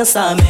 pensamento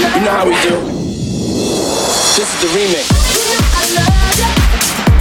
You know how we do. This is the remix. You know